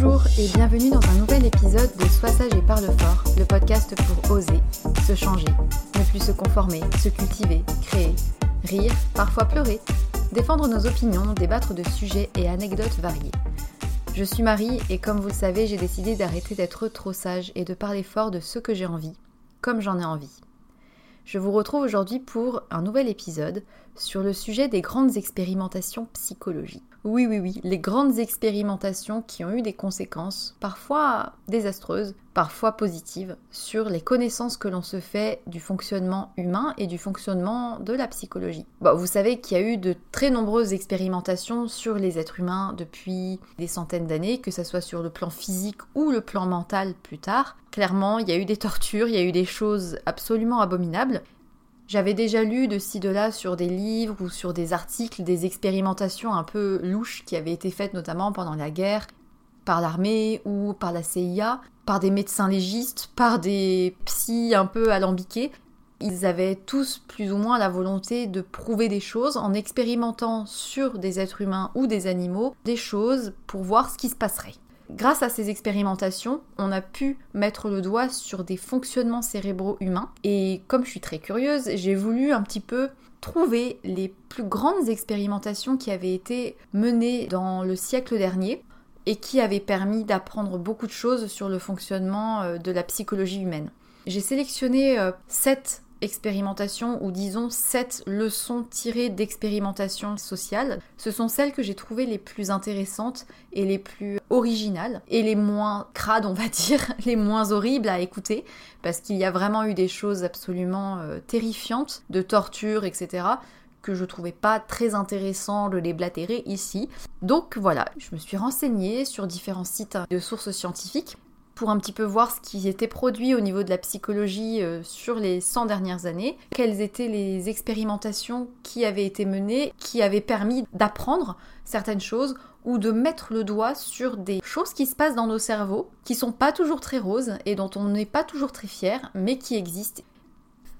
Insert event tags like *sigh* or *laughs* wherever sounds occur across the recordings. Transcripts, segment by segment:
Bonjour et bienvenue dans un nouvel épisode de Sois sage et parle fort, le podcast pour oser, se changer, ne plus se conformer, se cultiver, créer, rire, parfois pleurer, défendre nos opinions, débattre de sujets et anecdotes variés. Je suis Marie et comme vous le savez, j'ai décidé d'arrêter d'être trop sage et de parler fort de ce que j'ai envie, comme j'en ai envie. Je vous retrouve aujourd'hui pour un nouvel épisode sur le sujet des grandes expérimentations psychologiques. Oui, oui, oui, les grandes expérimentations qui ont eu des conséquences, parfois désastreuses, parfois positives, sur les connaissances que l'on se fait du fonctionnement humain et du fonctionnement de la psychologie. Bon, vous savez qu'il y a eu de très nombreuses expérimentations sur les êtres humains depuis des centaines d'années, que ce soit sur le plan physique ou le plan mental plus tard. Clairement, il y a eu des tortures, il y a eu des choses absolument abominables, j'avais déjà lu de ci de là sur des livres ou sur des articles des expérimentations un peu louches qui avaient été faites notamment pendant la guerre par l'armée ou par la CIA, par des médecins légistes, par des psys un peu alambiqués. Ils avaient tous plus ou moins la volonté de prouver des choses en expérimentant sur des êtres humains ou des animaux des choses pour voir ce qui se passerait. Grâce à ces expérimentations, on a pu mettre le doigt sur des fonctionnements cérébraux humains. Et comme je suis très curieuse, j'ai voulu un petit peu trouver les plus grandes expérimentations qui avaient été menées dans le siècle dernier et qui avaient permis d'apprendre beaucoup de choses sur le fonctionnement euh, de la psychologie humaine. J'ai sélectionné euh, sept expérimentation ou disons sept leçons tirées d'expérimentation sociale. Ce sont celles que j'ai trouvées les plus intéressantes et les plus originales et les moins crades, on va *laughs* dire, les moins horribles à écouter parce qu'il y a vraiment eu des choses absolument euh, terrifiantes de torture, etc que je trouvais pas très intéressant de les ici. Donc voilà, je me suis renseignée sur différents sites de sources scientifiques pour un petit peu voir ce qui était produit au niveau de la psychologie euh, sur les 100 dernières années, quelles étaient les expérimentations qui avaient été menées, qui avaient permis d'apprendre certaines choses ou de mettre le doigt sur des choses qui se passent dans nos cerveaux, qui sont pas toujours très roses et dont on n'est pas toujours très fier, mais qui existent.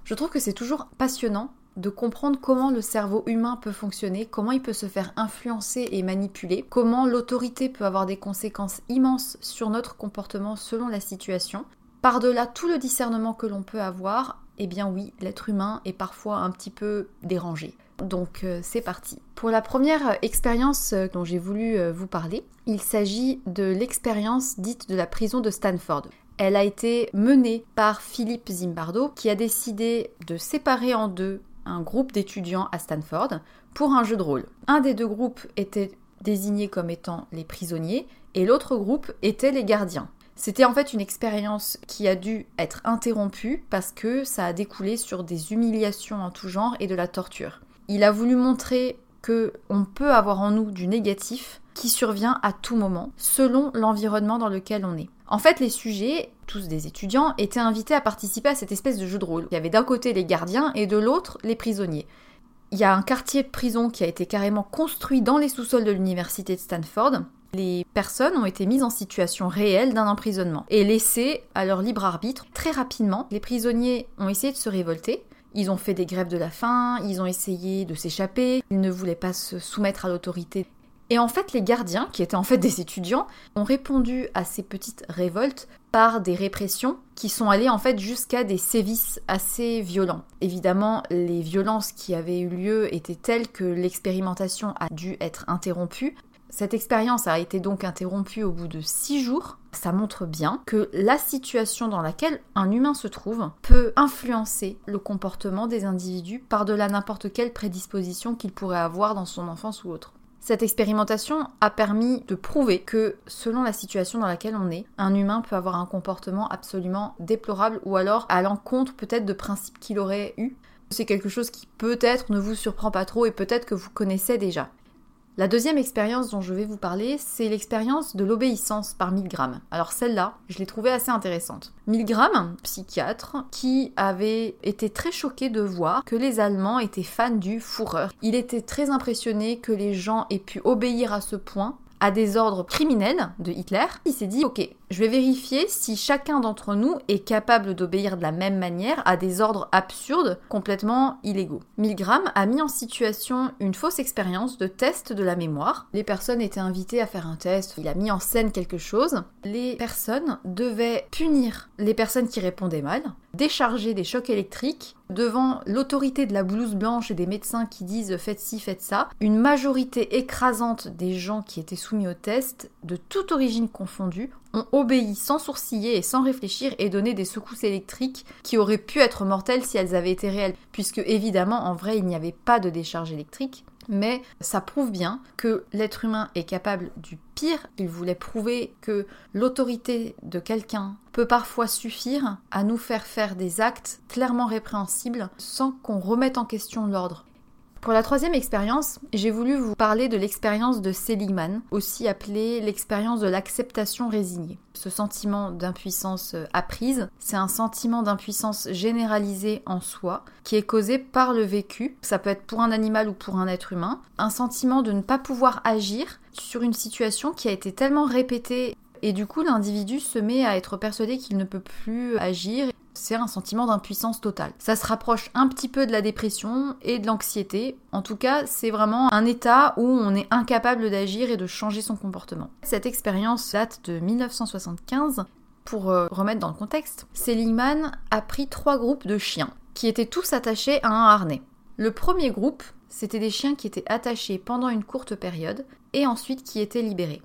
Je trouve que c'est toujours passionnant de comprendre comment le cerveau humain peut fonctionner, comment il peut se faire influencer et manipuler, comment l'autorité peut avoir des conséquences immenses sur notre comportement selon la situation. Par-delà tout le discernement que l'on peut avoir, eh bien oui, l'être humain est parfois un petit peu dérangé. Donc euh, c'est parti. Pour la première expérience euh, dont j'ai voulu euh, vous parler, il s'agit de l'expérience dite de la prison de Stanford. Elle a été menée par Philippe Zimbardo qui a décidé de séparer en deux groupe d'étudiants à Stanford pour un jeu de rôle. Un des deux groupes était désigné comme étant les prisonniers et l'autre groupe était les gardiens. C'était en fait une expérience qui a dû être interrompue parce que ça a découlé sur des humiliations en tout genre et de la torture. Il a voulu montrer que on peut avoir en nous du négatif qui survient à tout moment selon l'environnement dans lequel on est. En fait, les sujets, tous des étudiants, étaient invités à participer à cette espèce de jeu de rôle. Il y avait d'un côté les gardiens et de l'autre les prisonniers. Il y a un quartier de prison qui a été carrément construit dans les sous-sols de l'université de Stanford. Les personnes ont été mises en situation réelle d'un emprisonnement et laissées à leur libre arbitre. Très rapidement, les prisonniers ont essayé de se révolter. Ils ont fait des grèves de la faim, ils ont essayé de s'échapper, ils ne voulaient pas se soumettre à l'autorité. Et en fait, les gardiens, qui étaient en fait des étudiants, ont répondu à ces petites révoltes par des répressions qui sont allées en fait jusqu'à des sévices assez violents. Évidemment, les violences qui avaient eu lieu étaient telles que l'expérimentation a dû être interrompue. Cette expérience a été donc interrompue au bout de six jours. Ça montre bien que la situation dans laquelle un humain se trouve peut influencer le comportement des individus par-delà n'importe quelle prédisposition qu'il pourrait avoir dans son enfance ou autre. Cette expérimentation a permis de prouver que, selon la situation dans laquelle on est, un humain peut avoir un comportement absolument déplorable ou alors à l'encontre peut-être de principes qu'il aurait eu. C'est quelque chose qui peut-être ne vous surprend pas trop et peut-être que vous connaissez déjà. La deuxième expérience dont je vais vous parler, c'est l'expérience de l'obéissance par Milgram. Alors celle-là, je l'ai trouvée assez intéressante. Milgram, psychiatre, qui avait été très choqué de voir que les Allemands étaient fans du Führer. Il était très impressionné que les gens aient pu obéir à ce point à des ordres criminels de Hitler. Il s'est dit, ok, je vais vérifier si chacun d'entre nous est capable d'obéir de la même manière à des ordres absurdes, complètement illégaux. Milgram a mis en situation une fausse expérience de test de la mémoire. Les personnes étaient invitées à faire un test, il a mis en scène quelque chose. Les personnes devaient punir les personnes qui répondaient mal, décharger des chocs électriques devant l'autorité de la blouse blanche et des médecins qui disent faites ci, faites ça, une majorité écrasante des gens qui étaient soumis au test, de toute origine confondue, ont obéi sans sourciller et sans réfléchir et donné des secousses électriques qui auraient pu être mortelles si elles avaient été réelles, puisque évidemment en vrai il n'y avait pas de décharge électrique mais ça prouve bien que l'être humain est capable du pire. Il voulait prouver que l'autorité de quelqu'un peut parfois suffire à nous faire faire des actes clairement répréhensibles sans qu'on remette en question l'ordre. Pour la troisième expérience, j'ai voulu vous parler de l'expérience de Seligman, aussi appelée l'expérience de l'acceptation résignée. Ce sentiment d'impuissance euh, apprise, c'est un sentiment d'impuissance généralisé en soi qui est causé par le vécu, ça peut être pour un animal ou pour un être humain, un sentiment de ne pas pouvoir agir sur une situation qui a été tellement répétée. Et du coup l'individu se met à être persuadé qu'il ne peut plus agir c'est un sentiment d'impuissance totale. Ça se rapproche un petit peu de la dépression et de l'anxiété. En tout cas, c'est vraiment un état où on est incapable d'agir et de changer son comportement. Cette expérience date de 1975. Pour euh, remettre dans le contexte, Seligman a pris trois groupes de chiens qui étaient tous attachés à un harnais. Le premier groupe, c'était des chiens qui étaient attachés pendant une courte période et ensuite qui étaient libérés.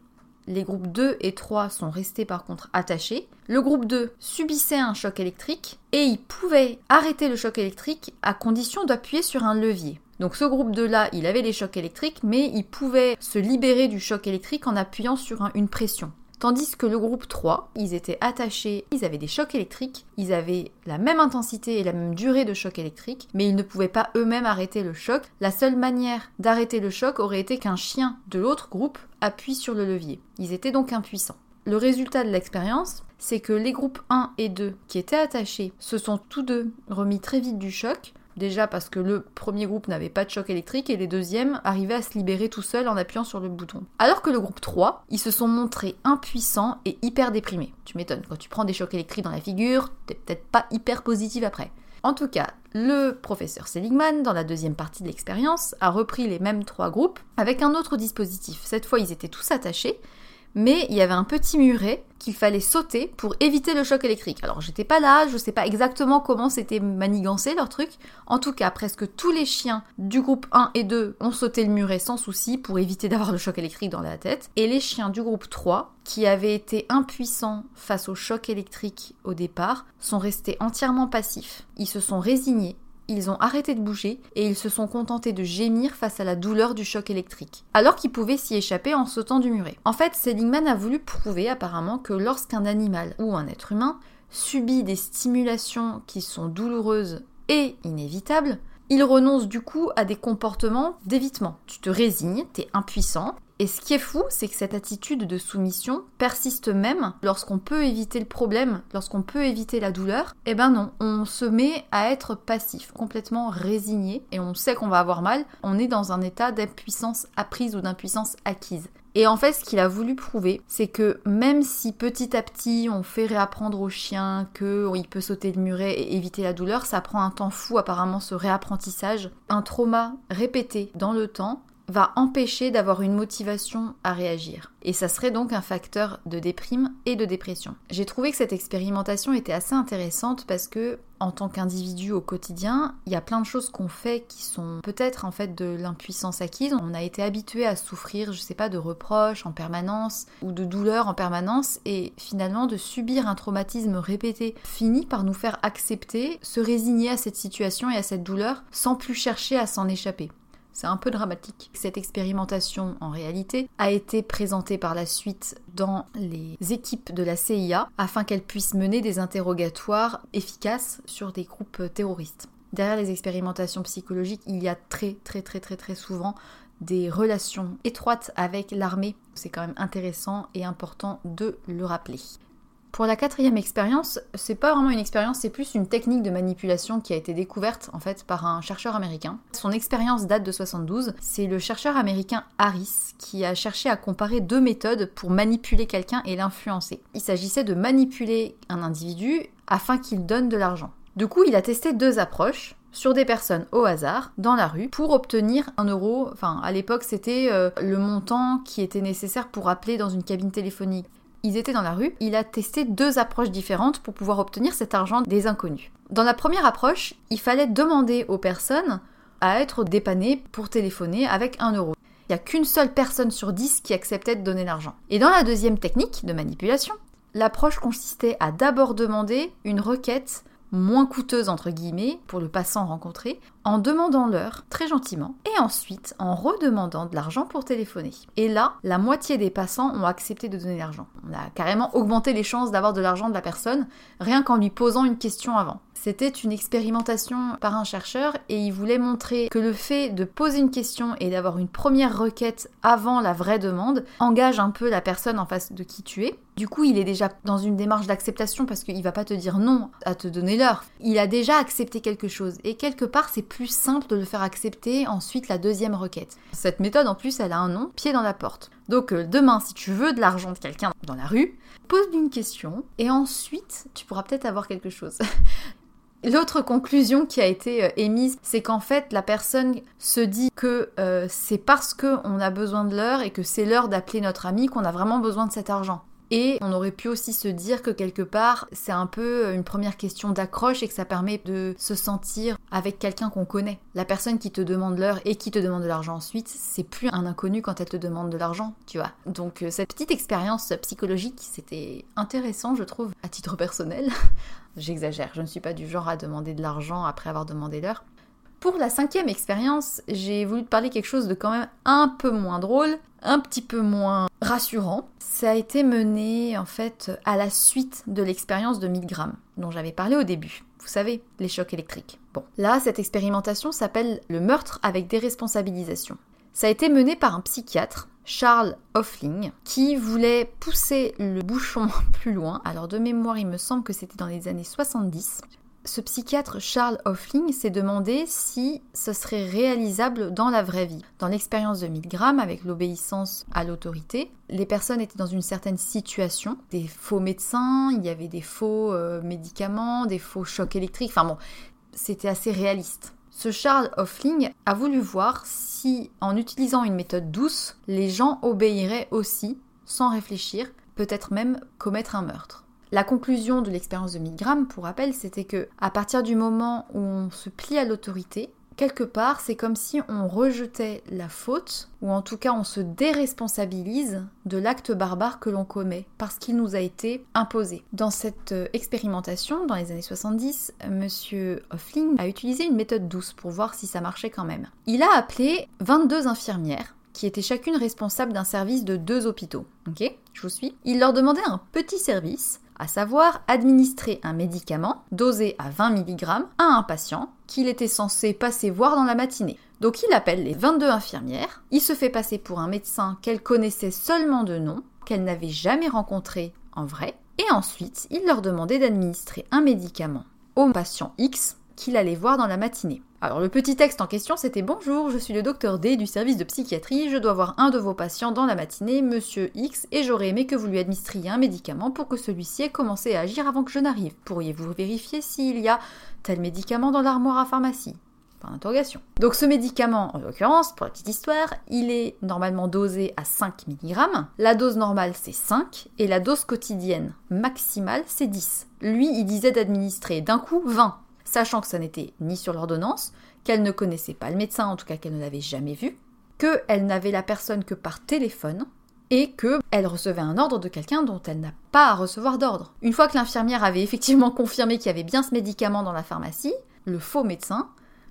Les groupes 2 et 3 sont restés par contre attachés. Le groupe 2 subissait un choc électrique et il pouvait arrêter le choc électrique à condition d'appuyer sur un levier. Donc ce groupe 2 là, il avait les chocs électriques, mais il pouvait se libérer du choc électrique en appuyant sur une pression. Tandis que le groupe 3, ils étaient attachés, ils avaient des chocs électriques, ils avaient la même intensité et la même durée de choc électrique, mais ils ne pouvaient pas eux-mêmes arrêter le choc. La seule manière d'arrêter le choc aurait été qu'un chien de l'autre groupe appuie sur le levier. Ils étaient donc impuissants. Le résultat de l'expérience, c'est que les groupes 1 et 2 qui étaient attachés se sont tous deux remis très vite du choc, Déjà parce que le premier groupe n'avait pas de choc électrique et les deuxièmes arrivaient à se libérer tout seuls en appuyant sur le bouton. Alors que le groupe 3, ils se sont montrés impuissants et hyper déprimés. Tu m'étonnes, quand tu prends des chocs électriques dans la figure, t'es peut-être pas hyper positif après. En tout cas, le professeur Seligman, dans la deuxième partie de l'expérience, a repris les mêmes trois groupes avec un autre dispositif. Cette fois, ils étaient tous attachés, mais il y avait un petit muret qu'il fallait sauter pour éviter le choc électrique. Alors j'étais pas là, je sais pas exactement comment c'était manigancé leur truc. En tout cas, presque tous les chiens du groupe 1 et 2 ont sauté le muret sans souci pour éviter d'avoir le choc électrique dans la tête. Et les chiens du groupe 3, qui avaient été impuissants face au choc électrique au départ, sont restés entièrement passifs. Ils se sont résignés ils ont arrêté de bouger et ils se sont contentés de gémir face à la douleur du choc électrique, alors qu'ils pouvaient s'y échapper en sautant du muret. En fait, Seligman a voulu prouver apparemment que lorsqu'un animal ou un être humain subit des stimulations qui sont douloureuses et inévitables, il renonce du coup à des comportements d'évitement. Tu te résignes, t'es impuissant, et ce qui est fou, c'est que cette attitude de soumission persiste même lorsqu'on peut éviter le problème, lorsqu'on peut éviter la douleur. Eh ben non, on se met à être passif, complètement résigné, et on sait qu'on va avoir mal. On est dans un état d'impuissance apprise ou d'impuissance acquise. Et en fait, ce qu'il a voulu prouver, c'est que même si petit à petit on fait réapprendre au chien qu'il peut sauter le muret et éviter la douleur, ça prend un temps fou apparemment ce réapprentissage. Un trauma répété dans le temps va empêcher d'avoir une motivation à réagir. Et ça serait donc un facteur de déprime et de dépression. J'ai trouvé que cette expérimentation était assez intéressante parce que en tant qu'individu au quotidien, il y a plein de choses qu'on fait qui sont peut-être en fait de l'impuissance acquise. On a été habitué à souffrir, je sais pas, de reproches en permanence ou de douleurs en permanence et finalement de subir un traumatisme répété finit par nous faire accepter, se résigner à cette situation et à cette douleur sans plus chercher à s'en échapper. C'est un peu dramatique. Cette expérimentation, en réalité, a été présentée par la suite dans les équipes de la CIA afin qu'elles puissent mener des interrogatoires efficaces sur des groupes terroristes. Derrière les expérimentations psychologiques, il y a très très très très très souvent des relations étroites avec l'armée. C'est quand même intéressant et important de le rappeler. Pour la quatrième expérience, c'est pas vraiment une expérience, c'est plus une technique de manipulation qui a été découverte en fait par un chercheur américain. Son expérience date de 72. C'est le chercheur américain Harris qui a cherché à comparer deux méthodes pour manipuler quelqu'un et l'influencer. Il s'agissait de manipuler un individu afin qu'il donne de l'argent. Du coup, il a testé deux approches sur des personnes au hasard dans la rue pour obtenir un euro. Enfin, à l'époque, c'était euh, le montant qui était nécessaire pour appeler dans une cabine téléphonique ils étaient dans la rue, il a testé deux approches différentes pour pouvoir obtenir cet argent des inconnus. Dans la première approche, il fallait demander aux personnes à être dépannées pour téléphoner avec un euro. Il n'y a qu'une seule personne sur dix qui acceptait de donner l'argent. Et dans la deuxième technique de manipulation, l'approche consistait à d'abord demander une requête moins coûteuse entre guillemets pour le passant rencontré, en demandant l'heure très gentiment et ensuite en redemandant de l'argent pour téléphoner. Et là, la moitié des passants ont accepté de donner l'argent. On a carrément augmenté les chances d'avoir de l'argent de la personne rien qu'en lui posant une question avant. C'était une expérimentation par un chercheur et il voulait montrer que le fait de poser une question et d'avoir une première requête avant la vraie demande engage un peu la personne en face de qui tu es. Du coup, il est déjà dans une démarche d'acceptation parce qu'il va pas te dire non à te donner l'heure. Il a déjà accepté quelque chose et quelque part c'est plus simple de le faire accepter ensuite la deuxième requête. Cette méthode en plus elle a un nom, pied dans la porte. Donc euh, demain si tu veux de l'argent de quelqu'un dans la rue, pose-lui une question et ensuite tu pourras peut-être avoir quelque chose. *laughs* L'autre conclusion qui a été euh, émise, c'est qu'en fait la personne se dit que euh, c'est parce qu'on a besoin de l'heure et que c'est l'heure d'appeler notre ami qu'on a vraiment besoin de cet argent. Et on aurait pu aussi se dire que quelque part, c'est un peu euh, une première question d'accroche et que ça permet de se sentir avec quelqu'un qu'on connaît. La personne qui te demande l'heure et qui te demande de l'argent ensuite, c'est plus un inconnu quand elle te demande de l'argent, tu vois. Donc cette petite expérience psychologique, c'était intéressant, je trouve, à titre personnel. *laughs* J'exagère, je ne suis pas du genre à demander de l'argent après avoir demandé l'heure. Pour la cinquième expérience, j'ai voulu te parler quelque chose de quand même un peu moins drôle, un petit peu moins rassurant. Ça a été mené en fait à la suite de l'expérience de 1000 grammes dont j'avais parlé au début. Vous savez, les chocs électriques. Bon, là, cette expérimentation s'appelle le meurtre avec déresponsabilisation. Ça a été mené par un psychiatre Charles Hoffling, qui voulait pousser le bouchon *laughs* plus loin. Alors de mémoire, il me semble que c'était dans les années 70. Ce psychiatre Charles Hoffling s'est demandé si ce serait réalisable dans la vraie vie. Dans l'expérience de 1000 grammes, avec l'obéissance à l'autorité, les personnes étaient dans une certaine situation. Des faux médecins, il y avait des faux euh, médicaments, des faux chocs électriques. Enfin bon, c'était assez réaliste. Ce Charles Hoffling a voulu voir si, en utilisant une méthode douce, les gens obéiraient aussi, sans réfléchir, peut-être même commettre un meurtre. La conclusion de l'expérience de Milgram, pour rappel, c'était que à partir du moment où on se plie à l'autorité, quelque part, c'est comme si on rejetait la faute, ou en tout cas on se déresponsabilise de l'acte barbare que l'on commet, parce qu'il nous a été imposé. Dans cette euh, expérimentation, dans les années 70, Monsieur Hoffling a utilisé une méthode douce pour voir si ça marchait quand même. Il a appelé 22 infirmières qui étaient chacune responsables d'un service de deux hôpitaux. Ok? Je vous suis. Il leur demandait un petit service à savoir administrer un médicament dosé à 20 mg à un patient qu'il était censé passer voir dans la matinée. Donc il appelle les 22 infirmières, il se fait passer pour un médecin qu'elle connaissait seulement de nom, qu'elle n'avait jamais rencontré en vrai, et ensuite il leur demandait d'administrer un médicament au patient X qu'il allait voir dans la matinée. Alors le petit texte en question c'était Bonjour, je suis le docteur D du service de psychiatrie, je dois voir un de vos patients dans la matinée, monsieur X, et j'aurais aimé que vous lui administriez un médicament pour que celui-ci ait commencé à agir avant que je n'arrive. Pourriez-vous vérifier s'il y a tel médicament dans l'armoire à pharmacie? D'interrogation. Donc ce médicament, en l'occurrence, pour la petite histoire, il est normalement dosé à 5 mg. La dose normale c'est 5 et la dose quotidienne maximale c'est 10. Lui, il disait d'administrer d'un coup 20 sachant que ça n'était ni sur l'ordonnance, qu'elle ne connaissait pas le médecin, en tout cas qu'elle ne l'avait jamais vu, qu'elle n'avait la personne que par téléphone, et qu'elle recevait un ordre de quelqu'un dont elle n'a pas à recevoir d'ordre. Une fois que l'infirmière avait effectivement *laughs* confirmé qu'il y avait bien ce médicament dans la pharmacie, le faux médecin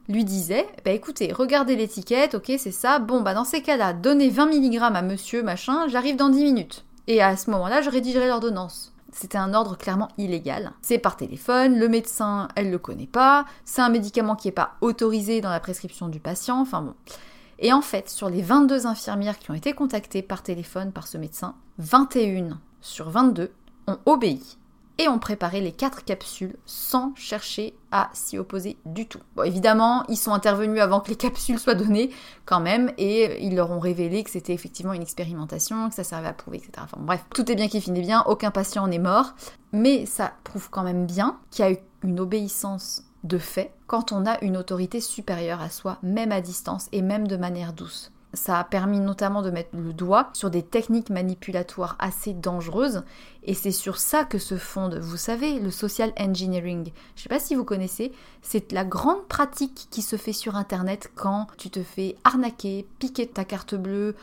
lui disait Bah écoutez, regardez l'étiquette, ok, c'est ça, bon, bah dans ces cas-là, donnez 20 mg à monsieur, machin, j'arrive dans 10 minutes. Et à ce moment-là, je rédigerai l'ordonnance. C'était un ordre clairement illégal. C'est par téléphone, le médecin, elle le connaît pas, c'est un médicament qui n'est pas autorisé dans la prescription du patient, enfin bon. Et en fait, sur les 22 infirmières qui ont été contactées par téléphone par ce médecin, 21 sur 22 ont obéi et ont préparé les quatre capsules sans chercher à s'y opposer du tout. Bon, évidemment, ils sont intervenus avant que les capsules soient données quand même et ils leur ont révélé que c'était effectivement une expérimentation, que ça servait à prouver, etc. Enfin bref, tout est bien qui finit bien, aucun patient n'est mort, mais ça prouve quand même bien qu'il y a eu une obéissance de fait quand on a une autorité supérieure à soi, même à distance et même de manière douce. Ça a permis notamment de mettre le doigt sur des techniques manipulatoires assez dangereuses et c'est sur ça que se fonde, vous savez, le social engineering. Je ne sais pas si vous connaissez, c'est la grande pratique qui se fait sur internet quand tu te fais arnaquer, piquer ta carte bleue,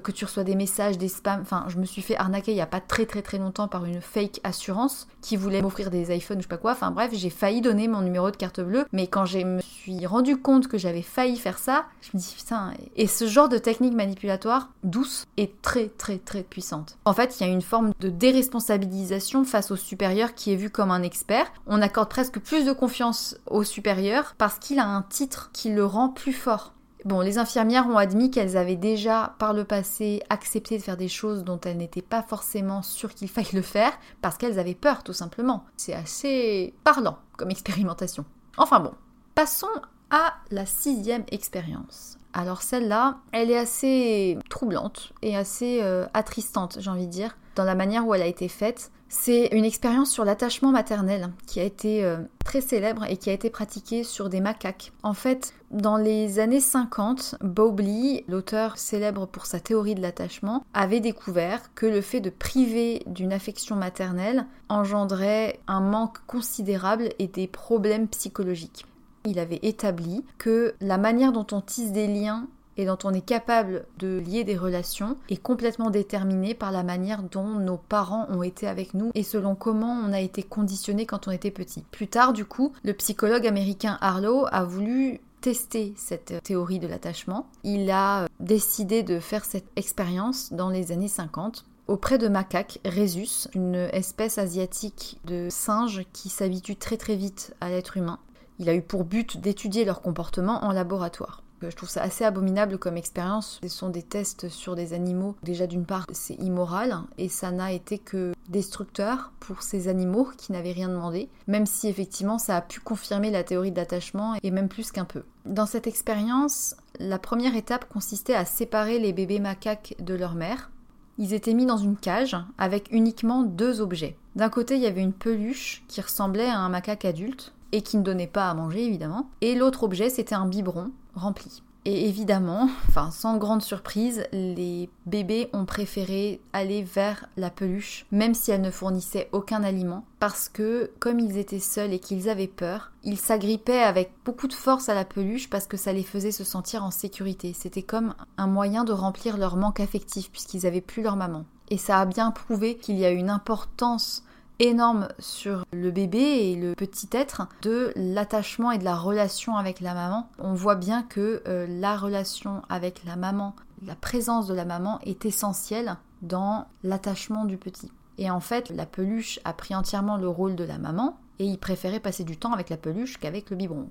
que tu reçois des messages, des spams. Enfin, je me suis fait arnaquer il n'y a pas très très très longtemps par une fake assurance qui voulait m'offrir des iPhones ou je sais pas quoi. Enfin bref, j'ai failli donner mon numéro de carte bleue, mais quand je me suis rendu compte que j'avais failli faire ça, je me dis putain. Et ce genre de technique manipulatoire douce est très très très puissante. En fait, il y a une forme de déresponsabilisation face au supérieur qui est vu comme un expert. On accorde presque plus de confiance au supérieur parce qu'il a un titre qui le rend plus fort. Bon, les infirmières ont admis qu'elles avaient déjà par le passé accepté de faire des choses dont elles n'étaient pas forcément sûres qu'il faille le faire parce qu'elles avaient peur tout simplement. C'est assez parlant comme expérimentation. Enfin bon, passons à la sixième expérience. Alors celle-là, elle est assez troublante et assez euh, attristante, j'ai envie de dire, dans la manière où elle a été faite. C'est une expérience sur l'attachement maternel qui a été euh, très célèbre et qui a été pratiquée sur des macaques. En fait, dans les années 50, Bowley, l'auteur célèbre pour sa théorie de l'attachement, avait découvert que le fait de priver d'une affection maternelle engendrait un manque considérable et des problèmes psychologiques. Il avait établi que la manière dont on tisse des liens et dont on est capable de lier des relations est complètement déterminé par la manière dont nos parents ont été avec nous et selon comment on a été conditionné quand on était petit. Plus tard, du coup, le psychologue américain Harlow a voulu tester cette théorie de l'attachement. Il a décidé de faire cette expérience dans les années 50 auprès de macaques, Rhesus, une espèce asiatique de singe qui s'habitue très très vite à l'être humain. Il a eu pour but d'étudier leur comportement en laboratoire. Je trouve ça assez abominable comme expérience. Ce sont des tests sur des animaux. Déjà d'une part, c'est immoral et ça n'a été que destructeur pour ces animaux qui n'avaient rien demandé, même si effectivement ça a pu confirmer la théorie d'attachement et même plus qu'un peu. Dans cette expérience, la première étape consistait à séparer les bébés macaques de leur mère. Ils étaient mis dans une cage avec uniquement deux objets. D'un côté, il y avait une peluche qui ressemblait à un macaque adulte et qui ne donnait pas à manger évidemment. Et l'autre objet, c'était un biberon rempli. Et évidemment, *laughs* sans grande surprise, les bébés ont préféré aller vers la peluche, même si elle ne fournissait aucun aliment, parce que comme ils étaient seuls et qu'ils avaient peur, ils s'agrippaient avec beaucoup de force à la peluche parce que ça les faisait se sentir en sécurité. C'était comme un moyen de remplir leur manque affectif puisqu'ils avaient plus leur maman. Et ça a bien prouvé qu'il y a une importance énorme sur le bébé et le petit être de l'attachement et de la relation avec la maman. On voit bien que euh, la relation avec la maman, la présence de la maman est essentielle dans l'attachement du petit. Et en fait, la peluche a pris entièrement le rôle de la maman et il préférait passer du temps avec la peluche qu'avec le biberon.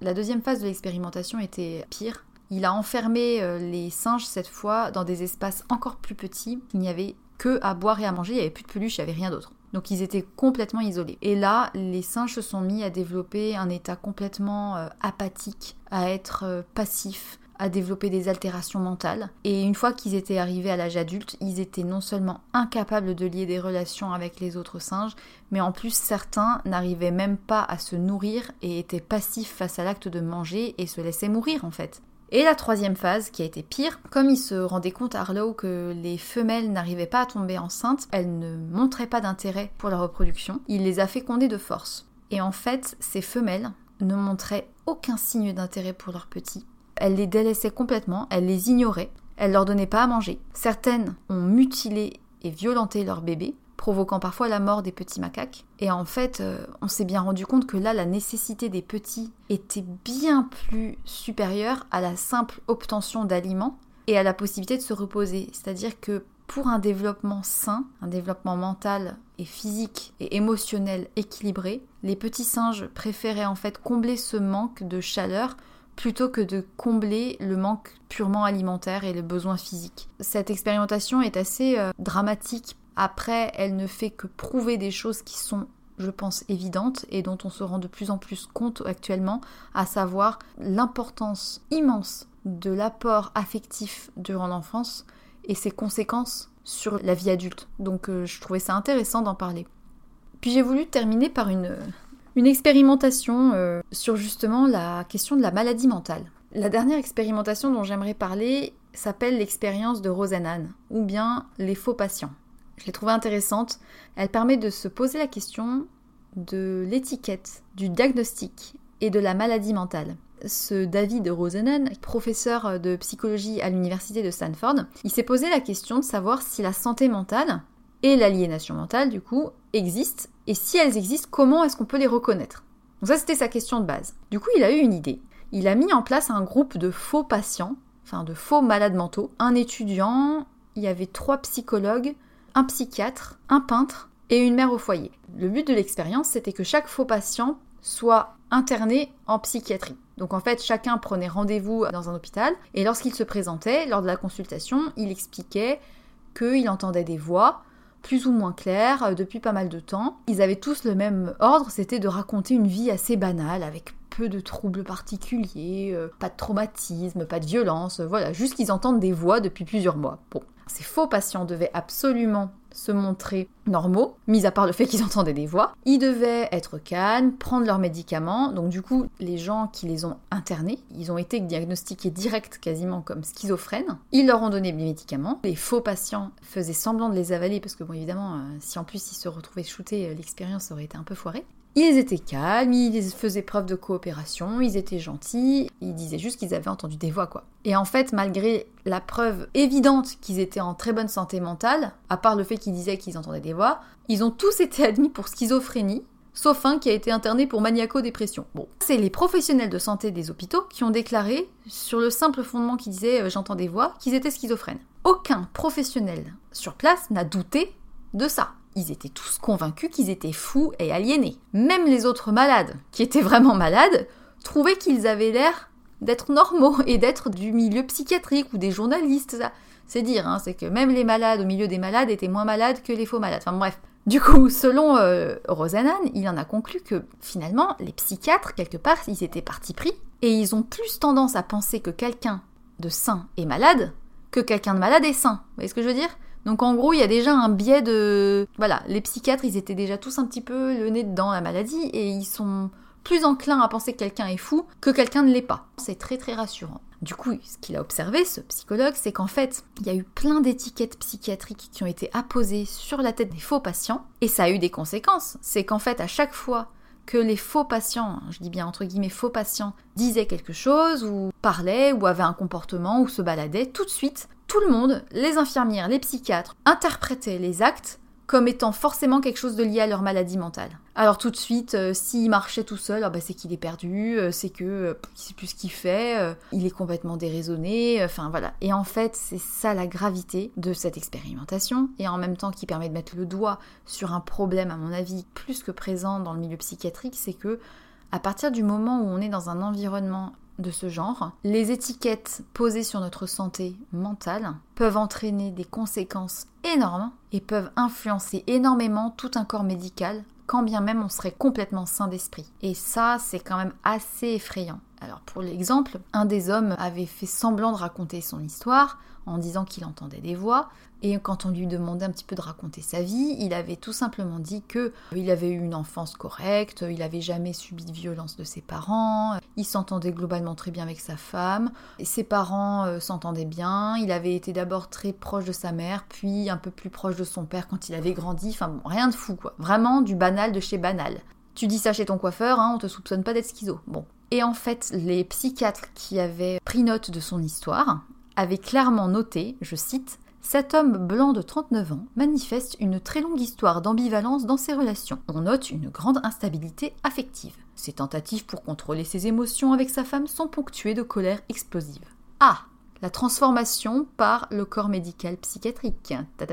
La deuxième phase de l'expérimentation était pire. Il a enfermé euh, les singes cette fois dans des espaces encore plus petits. Il n'y avait que à boire et à manger, il n'y avait plus de peluche, il n'y avait rien d'autre. Donc ils étaient complètement isolés. Et là, les singes se sont mis à développer un état complètement euh, apathique, à être euh, passifs, à développer des altérations mentales. Et une fois qu'ils étaient arrivés à l'âge adulte, ils étaient non seulement incapables de lier des relations avec les autres singes, mais en plus certains n'arrivaient même pas à se nourrir et étaient passifs face à l'acte de manger et se laissaient mourir en fait. Et la troisième phase, qui a été pire, comme il se rendait compte Arlo que les femelles n'arrivaient pas à tomber enceintes, elles ne montraient pas d'intérêt pour la reproduction, il les a fécondées de force. Et en fait, ces femelles ne montraient aucun signe d'intérêt pour leurs petits. Elles les délaissaient complètement, elles les ignoraient, elles leur donnaient pas à manger. Certaines ont mutilé et violenté leurs bébés, provoquant parfois la mort des petits macaques. Et en fait, euh, on s'est bien rendu compte que là, la nécessité des petits était bien plus supérieure à la simple obtention d'aliments et à la possibilité de se reposer. C'est-à-dire que pour un développement sain, un développement mental et physique et émotionnel équilibré, les petits singes préféraient en fait combler ce manque de chaleur plutôt que de combler le manque purement alimentaire et le besoin physique. Cette expérimentation est assez euh, dramatique Après, elle ne fait que prouver des choses qui sont je pense, évidentes et dont on se rend de plus en plus compte actuellement, à savoir l'importance immense de l'apport affectif durant l'enfance et ses conséquences sur la vie adulte. Donc euh, je trouvais ça intéressant d'en parler. Puis j'ai voulu terminer par une, expérimentation euh, sur justement la question de la maladie mentale. La dernière expérimentation dont j'aimerais parler s'appelle l'expérience de Roseanne, ou bien les faux patients. Je l'ai trouvée intéressante. Elle permet de se poser la question de l'étiquette, du diagnostic et de la maladie mentale. Ce David Rosenan, professeur de psychologie à l'université de Stanford, il s'est posé la question de savoir si la santé mentale et l'aliénation mentale, du coup, existent, et si elles existent, comment est-ce qu'on peut les reconnaître? Donc ça, c'était sa question de base. Du coup, il a eu une idée. Il a mis en place un groupe de faux patients, enfin de faux malades mentaux, un étudiant, il y avait trois psychologues, un psychiatre, un peintre et une mère au foyer. Le but de l'expérience, c'était que chaque faux patient soit interné en psychiatrie. Donc en fait, chacun prenait rendez-vous dans un hôpital et lorsqu'il se présentait, lors de la consultation, il expliquait qu'il entendait des voix plus ou moins claires euh, depuis pas mal de temps. Ils avaient tous le même ordre, c'était de raconter une vie assez banale avec peu de troubles particuliers, euh, pas de traumatisme, pas de violence, voilà, juste qu'ils entendent des voix depuis plusieurs mois. Bon, ces faux patients devaient absolument se montrer normaux, mis à part le fait qu'ils *laughs* entendaient des voix. Ils devaient être calmes, prendre leurs médicaments. Donc du coup, les gens qui les ont internés, ils ont été diagnostiqués direct quasiment comme schizophrènes. Ils leur ont donné des médicaments. Les faux patients faisaient semblant de les avaler parce que bon évidemment, euh, si en plus ils se retrouvaient shootés, euh, l'expérience aurait été un peu foirée. Ils étaient calmes, ils faisaient preuve de coopération, ils étaient gentils, ils disaient juste qu'ils avaient entendu des voix, quoi. Et en fait, malgré la preuve évidente qu'ils étaient en très bonne santé mentale, à part le fait qu'ils disaient qu'ils entendaient des voix, ils ont tous été admis pour schizophrénie, sauf un qui a été interné pour maniaco-dépression. Bon, c'est les professionnels de santé des hôpitaux qui ont déclaré, sur le simple fondement qu'ils disaient euh, j'entends des voix, qu'ils étaient schizophrènes. Aucun professionnel sur place n'a douté de ça ils étaient tous convaincus qu'ils étaient fous et aliénés. Même les autres malades, qui étaient vraiment malades, trouvaient qu'ils avaient l'air d'être normaux et d'être du milieu psychiatrique ou des journalistes. C'est dire, hein, c'est que même les malades au milieu des malades étaient moins malades que les faux malades. Enfin bref. Du coup, selon euh, Rosanan, il en a conclu que finalement, les psychiatres, quelque part, ils étaient partis pris et ils ont plus tendance à penser que quelqu'un de sain est malade que quelqu'un de malade est sain. Vous voyez ce que je veux dire? Donc en gros, il y a déjà un biais de... Voilà, les psychiatres, ils étaient déjà tous un petit peu le nez dedans la maladie et ils sont plus enclins à penser que quelqu'un est fou que quelqu'un ne l'est pas. C'est très très rassurant. Du coup, ce qu'il a observé, ce psychologue, c'est qu'en fait, il y a eu plein d'étiquettes psychiatriques qui ont été apposées sur la tête des faux patients, et ça a eu des conséquences. C'est qu'en fait, à chaque fois que les faux patients, je dis bien entre guillemets faux patients, disaient quelque chose, ou parlaient, ou avaient un comportement, ou se baladaient, tout de suite, tout le monde, les infirmières, les psychiatres, interprétaient les actes comme étant forcément quelque chose de lié à leur maladie mentale. Alors tout de suite, euh, s'il marchait tout seul, ah bah, c'est qu'il est perdu, euh, c'est que euh, sait plus ce qu'il fait, il est complètement déraisonné, enfin voilà. Et en fait, c'est ça la gravité de cette expérimentation, et en même temps qui permet de mettre le doigt sur un problème, à mon avis, plus que présent dans le milieu psychiatrique, c'est que à partir du moment où on est dans un environnement de ce genre, les étiquettes posées sur notre santé mentale peuvent entraîner des conséquences énormes et peuvent influencer énormément tout un corps médical, quand bien même on serait complètement sain d'esprit. Et ça, c'est quand même assez effrayant. Alors pour l'exemple, un des hommes avait fait semblant de raconter son histoire en disant qu'il entendait des voix, et quand on lui demandait un petit peu de raconter sa vie, il avait tout simplement dit que il avait eu une enfance correcte, il n'avait jamais subi de violence de ses parents, il s'entendait globalement très bien avec sa femme, ses parents euh, s'entendaient bien, il avait été d'abord très proche de sa mère, puis un peu plus proche de son père quand il avait grandi, enfin bon, rien de fou quoi, vraiment du banal de chez banal. Tu dis ça chez ton coiffeur, hein, on te soupçonne pas d'être schizo. Bon. Et en fait, les psychiatres qui avaient pris note de son histoire avaient clairement noté, je cite, cet homme blanc de 39 ans manifeste une très longue histoire d'ambivalence dans ses relations. On note une grande instabilité affective. Ses tentatives pour contrôler ses émotions avec sa femme sont ponctuées de colère explosive. Ah la transformation par le corps médical psychiatrique. Ta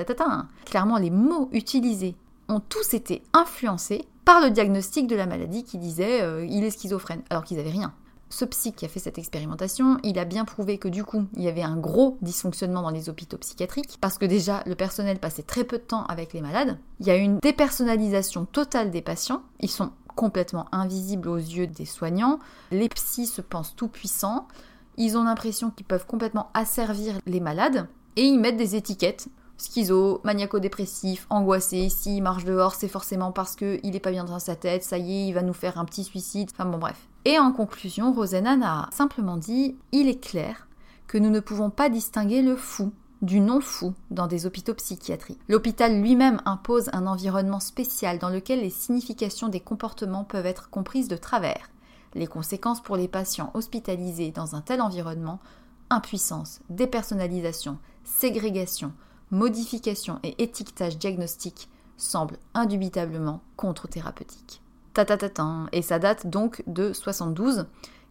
Clairement, les mots utilisés ont tous été influencés par le diagnostic de la maladie qui disait euh, il est schizophrène, alors qu'ils n'avaient rien. Ce psy qui a fait cette expérimentation, il a bien prouvé que du coup, il y avait un gros dysfonctionnement dans les hôpitaux psychiatriques, parce que déjà, le personnel passait très peu de temps avec les malades. Il y a une dépersonnalisation totale des patients. Ils sont complètement invisibles aux yeux des soignants. Les psys se pensent tout puissants. Ils ont l'impression qu'ils peuvent complètement asservir les malades et ils mettent des étiquettes schizo, maniaco-dépressif, angoissé, s'il marche dehors, c'est forcément parce qu'il est pas bien dans sa tête, ça y est, il va nous faire un petit suicide, enfin bon bref. Et en conclusion, Rosenan a simplement dit Il est clair que nous ne pouvons pas distinguer le fou du non-fou dans des hôpitaux psychiatriques. L'hôpital lui-même impose un environnement spécial dans lequel les significations des comportements peuvent être comprises de travers. Les conséquences pour les patients hospitalisés dans un tel environnement impuissance, dépersonnalisation, ségrégation, modification et étiquetage diagnostique semblent indubitablement contre-thérapeutiques. Et ça date donc de 72.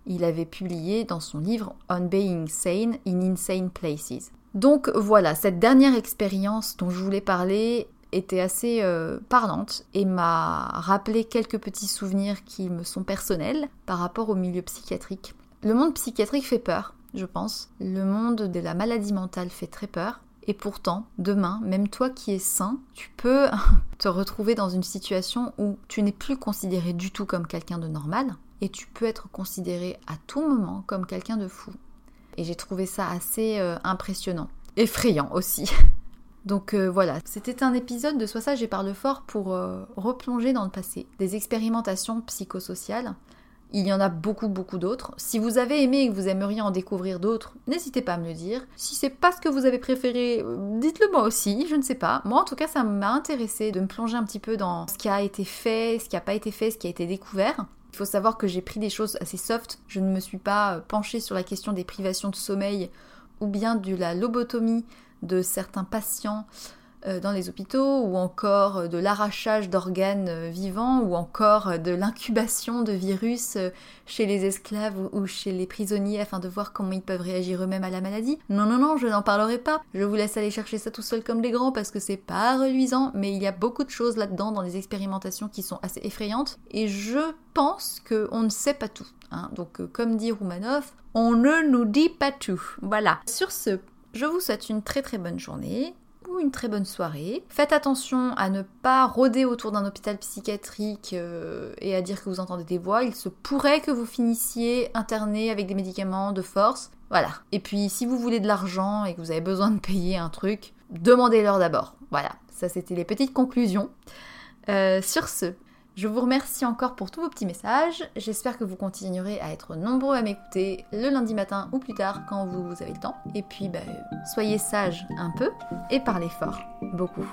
Il avait publié dans son livre On Being Sane in Insane Places. Donc voilà, cette dernière expérience dont je voulais parler était assez euh, parlante et m'a rappelé quelques petits souvenirs qui me sont personnels par rapport au milieu psychiatrique. Le monde psychiatrique fait peur, je pense. Le monde de la maladie mentale fait très peur. Et pourtant, demain, même toi qui es sain, tu peux *laughs* te retrouver dans une situation où tu n'es plus considéré du tout comme quelqu'un de normal et tu peux être considéré à tout moment comme quelqu'un de fou. Et j'ai trouvé ça assez euh, impressionnant. Effrayant aussi. *laughs* Donc euh, voilà, c'était un épisode de Sois sage et parle fort pour euh, replonger dans le passé, des expérimentations psychosociales il y en a beaucoup, beaucoup d'autres. Si vous avez aimé et que vous aimeriez en découvrir d'autres, n'hésitez pas à me le dire. Si c'est pas ce que vous avez préféré, dites-le moi aussi, je ne sais pas. Moi, en tout cas, ça m'a intéressé de me plonger un petit peu dans ce qui a été fait, ce qui n'a pas été fait, ce qui a été découvert. Il faut savoir que j'ai pris des choses assez soft. Je ne me suis pas penchée sur la question des privations de sommeil ou bien de la lobotomie de certains patients euh, dans les hôpitaux, ou encore euh, de l'arrachage d'organes euh, vivants, ou encore de l'incubation de virus chez les esclaves ou chez les prisonniers afin de voir comment ils peuvent réagir eux-mêmes à la maladie. Non, non, non, je n'en parlerai pas. Je vous laisse aller chercher ça tout seul comme des grands parce que c'est pas reluisant, mais il y a beaucoup de choses là-dedans dans les expérimentations qui sont assez effrayantes, et je pense qu'on ne sait pas tout. Hein. Donc, comme dit Roumanoff, on ne nous dit pas tout. Voilà. Sur ce, je vous souhaite une très très bonne journée une très bonne soirée. Faites attention à ne pas rôder autour d'un hôpital psychiatrique euh, et à dire que vous entendez des voix. Il se pourrait que vous finissiez interné avec des médicaments de force. Voilà. Et puis si vous voulez de l'argent et que vous avez besoin de payer un truc, demandez-leur d'abord. Voilà. Ça c'était les petites conclusions. Euh, sur ce, je vous remercie encore pour tous vos petits messages. J'espère que vous continuerez à être nombreux à m'écouter le lundi matin ou plus tard quand vous avez le temps. Et puis, bah, soyez sages un peu et parlez fort beaucoup.